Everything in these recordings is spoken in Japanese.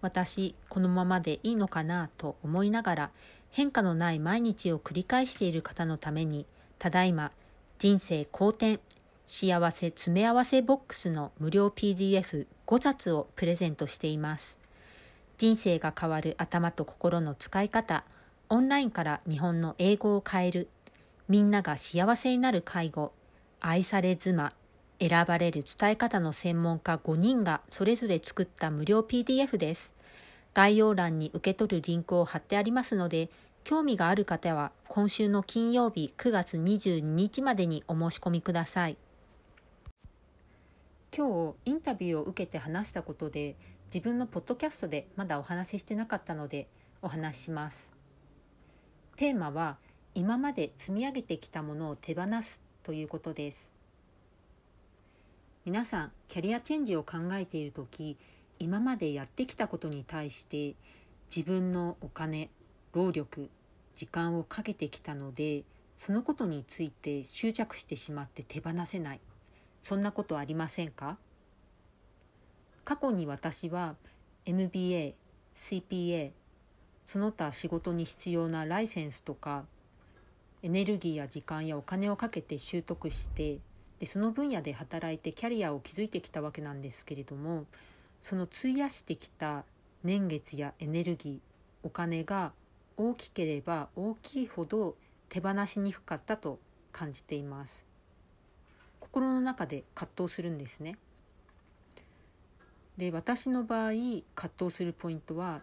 私このままでいいのかなと思いながら変化のない毎日を繰り返している方のためにただいま人生好転幸せ詰め合わせボックスの無料 PDF5 冊をプレゼントしています。人生が変わる頭と心の使い方オンラインから日本の英語を変える。みんなが幸せになる介護。愛され妻選ばれる伝え方の専門家5人がそれぞれ作った無料 PDF です。概要欄に受け取るリンクを貼ってありますので、興味がある方は今週の金曜日9月22日までにお申し込みください。今日インタビューを受けて話したことで自分のポッドキャストでまだお話ししてなかったのでお話しします。テーマは今まで積み上げてきたものを手放すということです。皆さんキャリアチェンジを考えている時今までやってきたことに対して自分のお金労力時間をかけてきたのでそのことについて執着してしまって手放せない。そんなことありませんか？過去に私は MBA、CPA その他仕事に必要なライセンスとかエネルギーや時間やお金をかけて習得してでその分野で働いてキャリアを築いてきたわけなんですけれどもその費やしてきた年月やエネルギーお金が大きければ大きいほど手放しにくかったと感じています。心の中で葛藤するんですね。で私の場合葛藤するポイントは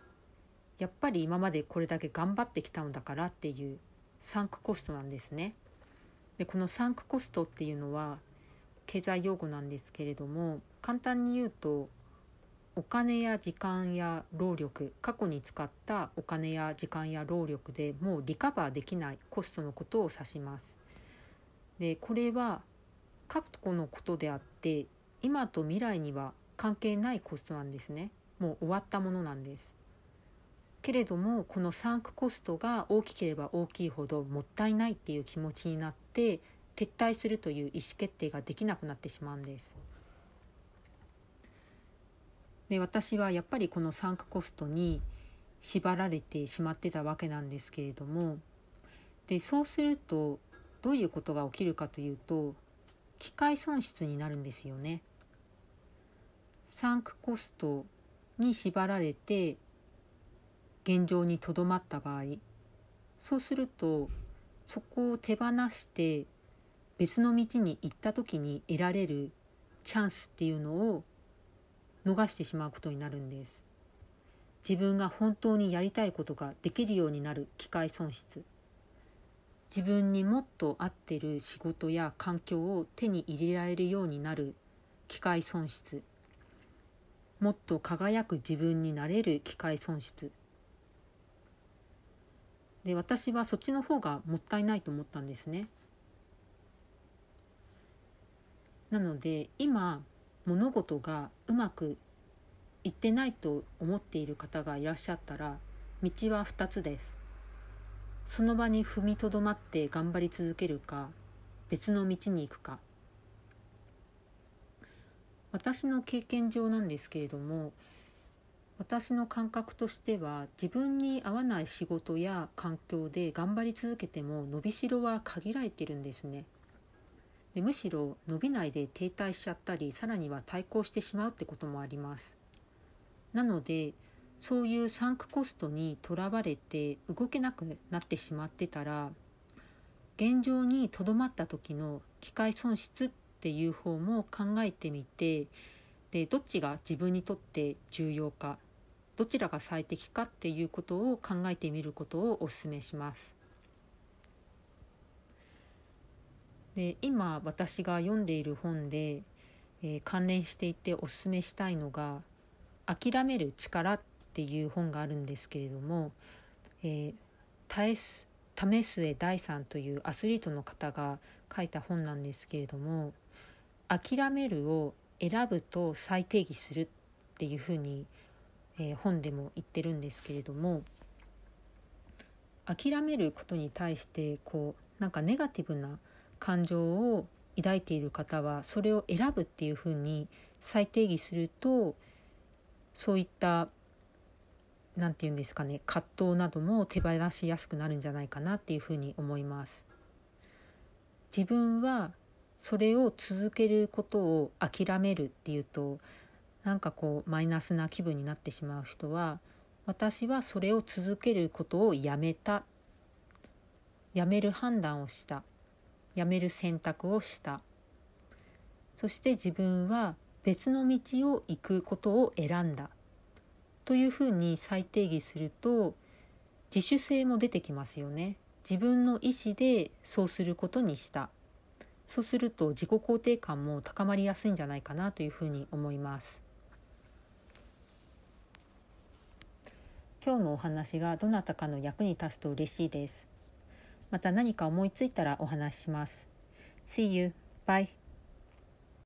やっぱり今までこれだけ頑張ってきたのだからっていうサンクコストなんですね。でこのサンクコストっていうのは経済用語なんですけれども簡単に言うとお金や時間や労力過去に使ったお金や時間や労力でもうリカバーできないコストのことを指します。でこれは過去のことであって今と未来には関係ないコストなんですねもう終わったものなんですけれどもこのサンクコストが大きければ大きいほどもったいないっていう気持ちになって撤退するという意思決定ができなくなってしまうんです。で私はやっぱりこのサンクコストに縛られてしまってたわけなんですけれどもでそうするとどういうことが起きるかというと機械損失になるんですよね。サンクコストに縛られて現状にとどまった場合そうするとそこを手放して別の道に行った時に得られるチャンスっていうのを逃してしまうことになるんです。自分が本当にやりたいことができるようになる機会損失。自分にもっと合ってる仕事や環境を手に入れられるようになる機会損失。もっと輝く自分になれる機会損失。で私はそっちの方がもったいないと思ったんですね。なので今物事がうまくいってないと思っている方がいらっしゃったら道は2つですその場に踏みとどまって頑張り続けるか別の道に行くか私の経験上なんですけれども私の感覚としては自分に合わない仕事や環境で頑張り続けても伸びしろは限られてるんですね。でむしろ伸びないで停滞しちゃったりさらには対抗してしまうってこともありますなのでそういうサンクコストにとらわれて動けなくなってしまってたら現状にとどまった時の機械損失っていう方も考えてみてでどっちが自分にとって重要かどちらが最適かっていうことを考えてみることをお勧めします。で今私が読んでいる本で、えー、関連していておすすめしたいのが「諦める力」っていう本があるんですけれども、えー、タエス為末大さんというアスリートの方が書いた本なんですけれども「諦める」を選ぶと再定義するっていうふうに、えー、本でも言ってるんですけれども諦めることに対してこうなんかネガティブな感情を抱いている方はそれを選ぶっていうふうに再定義するとそういった何て言うんですかね葛藤なども手放しやすくなるんじゃないかなっていうふうに思います。自分はそれを続けることを諦めるっていうとなんかこうマイナスな気分になってしまう人は私はそれを続けることをやめたやめる判断をしたやめる選択をした。そして自分は別の道を行くことを選んだ。というふうに再定義すると自主性も出てきますよね。自分の意思でそうすることにした。そうすると自己肯定感も高まりやすいんじゃないかなというふうに思います。今日のお話がどなたかの役に立つと嬉しいです。また何か思いついたらお話しします See you. Bye.